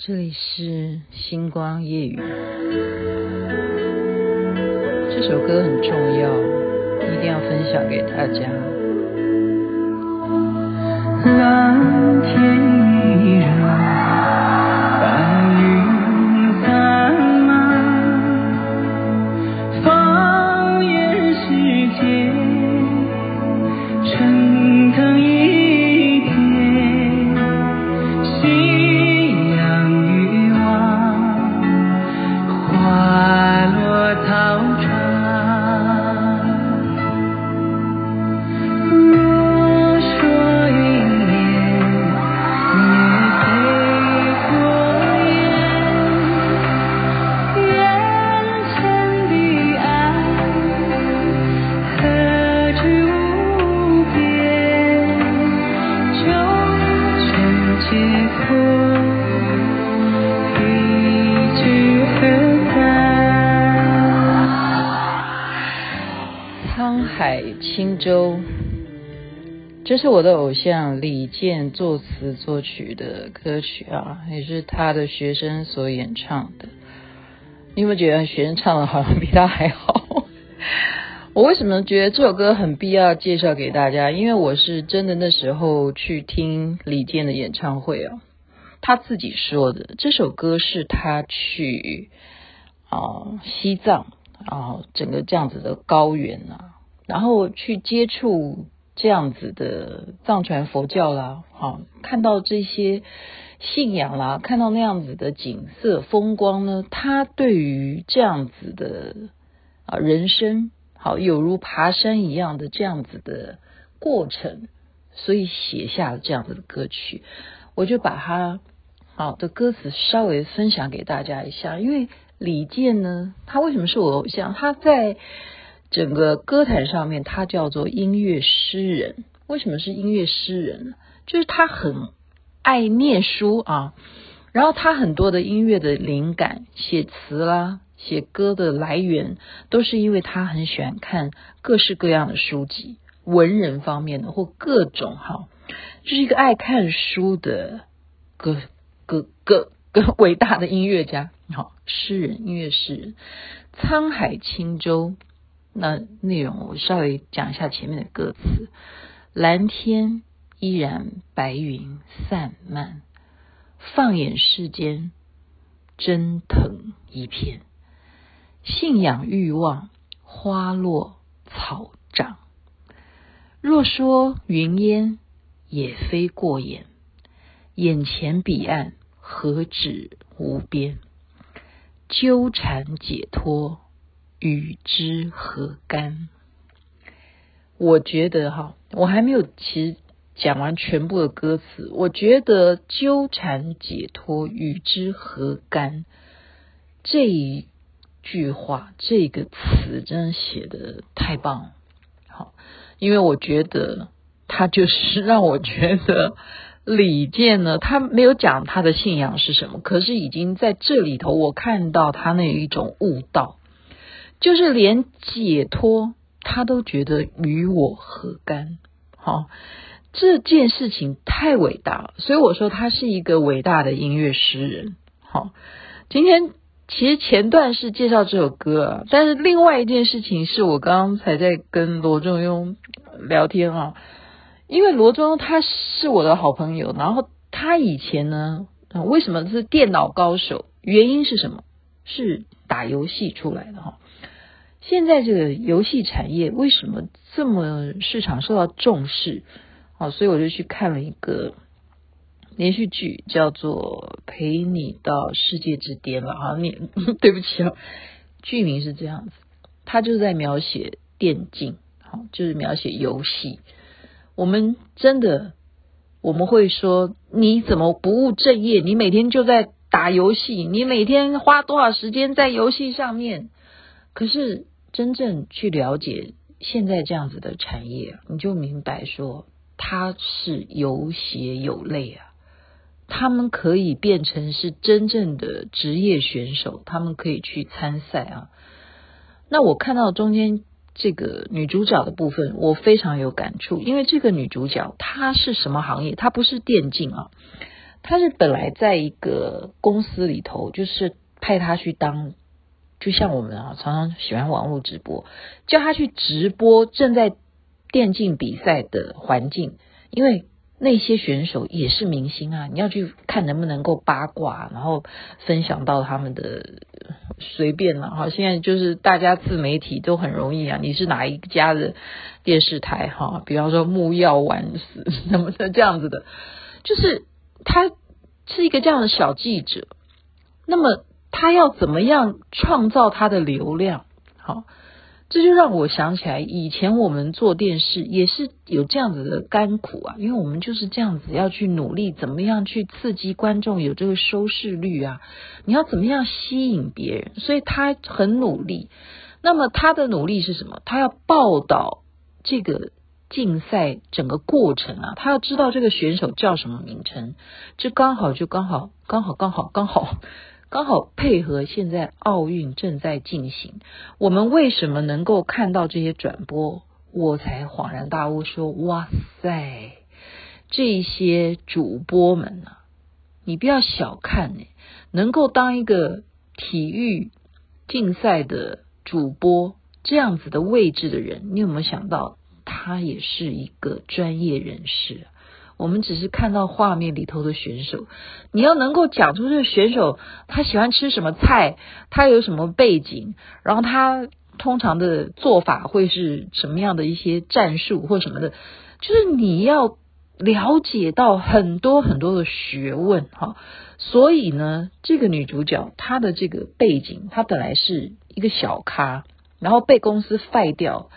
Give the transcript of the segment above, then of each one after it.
这里是星光夜雨，这首歌很重要，一定要分享给大家。周，这是我的偶像李健作词作曲的歌曲啊，也是他的学生所演唱的。你有没有觉得学生唱的好像比他还好？我为什么觉得这首歌很必要介绍给大家？因为我是真的那时候去听李健的演唱会啊，他自己说的，这首歌是他去啊西藏啊整个这样子的高原啊。然后去接触这样子的藏传佛教啦，好，看到这些信仰啦，看到那样子的景色风光呢，他对于这样子的啊人生，好有如爬山一样的这样子的过程，所以写下了这样子的歌曲。我就把他好的歌词稍微分享给大家一下，因为李健呢，他为什么是我偶像？他在。整个歌坛上面，他叫做音乐诗人。为什么是音乐诗人呢？就是他很爱念书啊，然后他很多的音乐的灵感、写词啦、写歌的来源，都是因为他很喜欢看各式各样的书籍，文人方面的或各种哈，就是一个爱看书的歌歌歌歌伟大的音乐家，好，诗人、音乐诗人，沧海轻舟。那内容我稍微讲一下前面的歌词：蓝天依然，白云散漫，放眼世间，蒸腾一片。信仰欲望，花落草长。若说云烟也非过眼，眼前彼岸何止无边？纠缠解脱。与之何干？我觉得哈，我还没有其实讲完全部的歌词。我觉得纠缠解脱与之何干这一句话，这个词真的写的太棒了。好，因为我觉得他就是让我觉得李健呢，他没有讲他的信仰是什么，可是已经在这里头，我看到他那一种悟道。就是连解脱，他都觉得与我何干？好，这件事情太伟大了，所以我说他是一个伟大的音乐诗人。好，今天其实前段是介绍这首歌，但是另外一件事情是我刚刚才在跟罗中庸聊天啊，因为罗中庸他是我的好朋友，然后他以前呢，为什么是电脑高手？原因是什么？是打游戏出来的哈。现在这个游戏产业为什么这么市场受到重视？好，所以我就去看了一个连续剧，叫做《陪你到世界之巅》了。啊，你 对不起啊，剧名是这样子，他就是在描写电竞，好，就是描写游戏。我们真的，我们会说你怎么不务正业？你每天就在打游戏，你每天花多少时间在游戏上面？可是。真正去了解现在这样子的产业，你就明白说，它是有血有泪啊。他们可以变成是真正的职业选手，他们可以去参赛啊。那我看到中间这个女主角的部分，我非常有感触，因为这个女主角她是什么行业？她不是电竞啊，他是本来在一个公司里头，就是派他去当，就像我们啊，常常喜欢网络直播，叫他去直播正在电竞比赛的环境，因为。那些选手也是明星啊，你要去看能不能够八卦，然后分享到他们的随便了哈。现在就是大家自媒体都很容易啊，你是哪一家的电视台哈？比方说木曜晚死什么的这样子的，就是他是一个这样的小记者，那么他要怎么样创造他的流量？好。这就让我想起来，以前我们做电视也是有这样子的甘苦啊，因为我们就是这样子要去努力，怎么样去刺激观众有这个收视率啊？你要怎么样吸引别人？所以他很努力。那么他的努力是什么？他要报道这个竞赛整个过程啊，他要知道这个选手叫什么名称，这刚好就刚好刚好刚好刚好。刚好配合现在奥运正在进行，我们为什么能够看到这些转播？我才恍然大悟说：哇塞，这些主播们啊，你不要小看呢，能够当一个体育竞赛的主播这样子的位置的人，你有没有想到，他也是一个专业人士？我们只是看到画面里头的选手，你要能够讲出这个选手他喜欢吃什么菜，他有什么背景，然后他通常的做法会是什么样的一些战术或什么的，就是你要了解到很多很多的学问哈。所以呢，这个女主角她的这个背景，她本来是一个小咖，然后被公司废掉，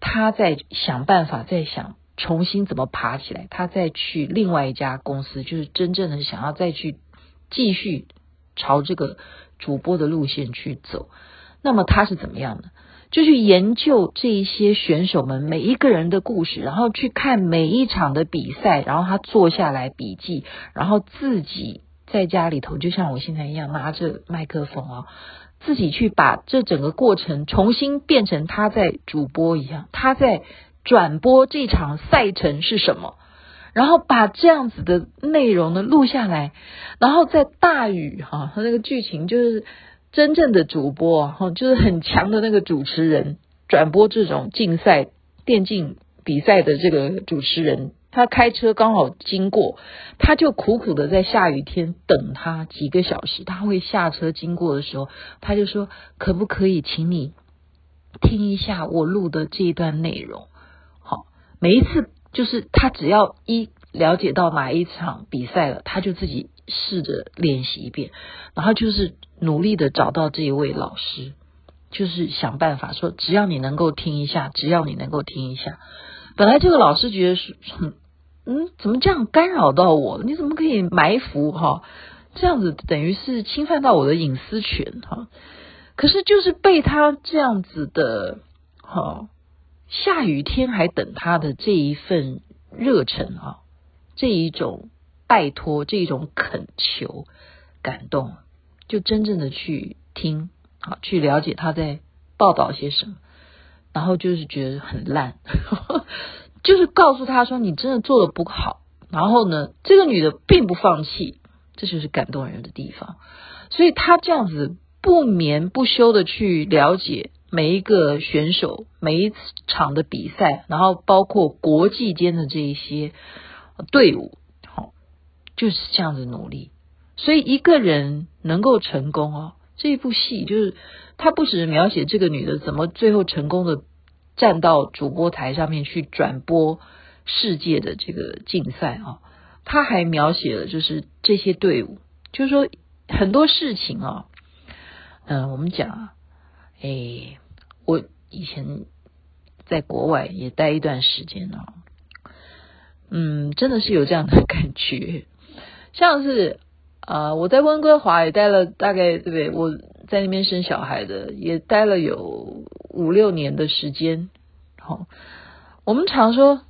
他在想办法，在想。重新怎么爬起来？他再去另外一家公司，就是真正的想要再去继续朝这个主播的路线去走。那么他是怎么样的？就去研究这一些选手们每一个人的故事，然后去看每一场的比赛，然后他坐下来笔记，然后自己在家里头，就像我现在一样拿着麦克风啊，自己去把这整个过程重新变成他在主播一样，他在。转播这场赛程是什么？然后把这样子的内容呢录下来，然后在大雨哈，他那个剧情就是真正的主播哈，就是很强的那个主持人转播这种竞赛电竞比赛的这个主持人，他开车刚好经过，他就苦苦的在下雨天等他几个小时，他会下车经过的时候，他就说可不可以请你听一下我录的这一段内容。好每一次就是他只要一了解到哪一场比赛了，他就自己试着练习一遍，然后就是努力的找到这一位老师，就是想办法说，只要你能够听一下，只要你能够听一下。本来这个老师觉得是，嗯，怎么这样干扰到我？你怎么可以埋伏哈？这样子等于是侵犯到我的隐私权哈。可是就是被他这样子的哈。下雨天还等他的这一份热忱啊，这一种拜托，这一种恳求，感动，就真正的去听啊，去了解他在报道些什么，然后就是觉得很烂，就是告诉他说你真的做的不好，然后呢，这个女的并不放弃，这就是感动人的地方，所以他这样子不眠不休的去了解。每一个选手，每一场的比赛，然后包括国际间的这一些队伍，好，就是这样子努力。所以一个人能够成功哦，这一部戏就是他不只是描写这个女的怎么最后成功的站到主播台上面去转播世界的这个竞赛啊，他还描写了就是这些队伍，就是说很多事情啊，嗯，我们讲啊。哎，我以前在国外也待一段时间啊，嗯，真的是有这样的感觉，像是啊、呃，我在温哥华也待了大概对不对？我在那边生小孩的也待了有五六年的时间。好、哦，我们常说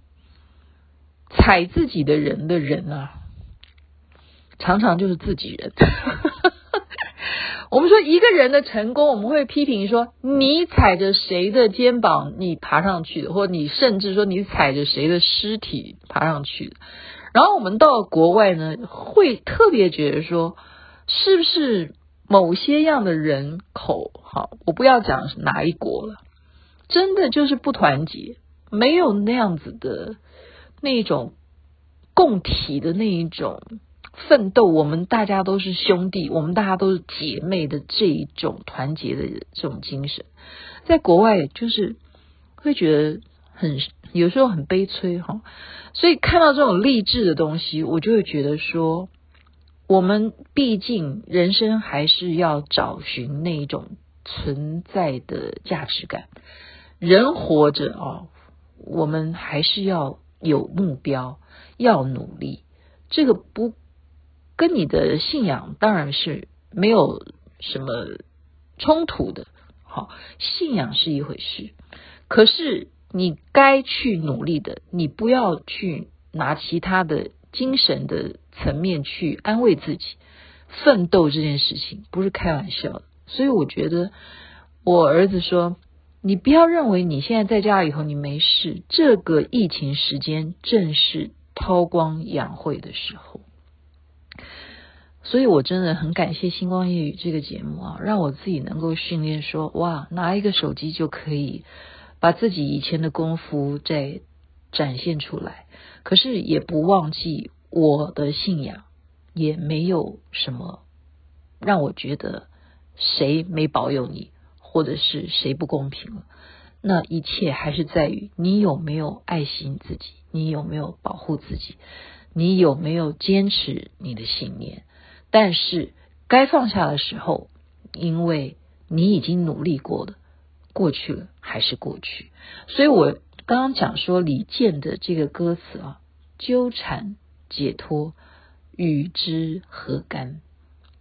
踩自己的人的人啊，常常就是自己人。我们说一个人的成功，我们会批评说你踩着谁的肩膀你爬上去的，或你甚至说你踩着谁的尸体爬上去的。然后我们到国外呢，会特别觉得说，是不是某些样的人口，好，我不要讲哪一国了，真的就是不团结，没有那样子的那种共体的那一种奋斗，我们大家都是兄弟，我们大家都是姐妹的这一种团结的这种精神，在国外就是会觉得很有时候很悲催哈。所以看到这种励志的东西，我就会觉得说，我们毕竟人生还是要找寻那种存在的价值感。人活着哦，我们还是要有目标，要努力。这个不跟你的信仰当然是没有什么冲突的。好，信仰是一回事，可是。你该去努力的，你不要去拿其他的精神的层面去安慰自己。奋斗这件事情不是开玩笑的，所以我觉得我儿子说：“你不要认为你现在在家以后你没事，这个疫情时间正是韬光养晦的时候。”所以我真的很感谢《星光夜语》这个节目啊，让我自己能够训练说：“哇，拿一个手机就可以。”把自己以前的功夫再展现出来，可是也不忘记我的信仰，也没有什么让我觉得谁没保佑你，或者是谁不公平了。那一切还是在于你有没有爱惜自己，你有没有保护自己，你有没有坚持你的信念。但是该放下的时候，因为你已经努力过了。过去了还是过去，所以我刚刚讲说李健的这个歌词啊，纠缠解脱与之何干？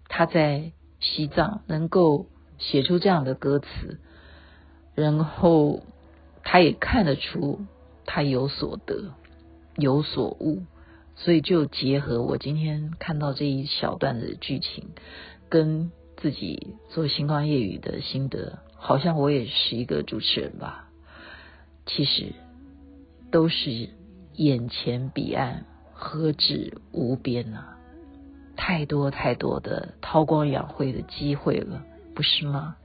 他在西藏能够写出这样的歌词，然后他也看得出他有所得有所悟，所以就结合我今天看到这一小段的剧情，跟自己做星光夜语的心得。好像我也是一个主持人吧，其实都是眼前彼岸，何止无边啊！太多太多的韬光养晦的机会了，不是吗？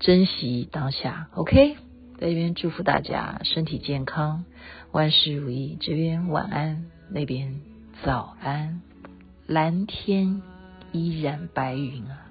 珍惜当下，OK，在这边祝福大家身体健康，万事如意。这边晚安，那边早安，蓝天依然白云啊。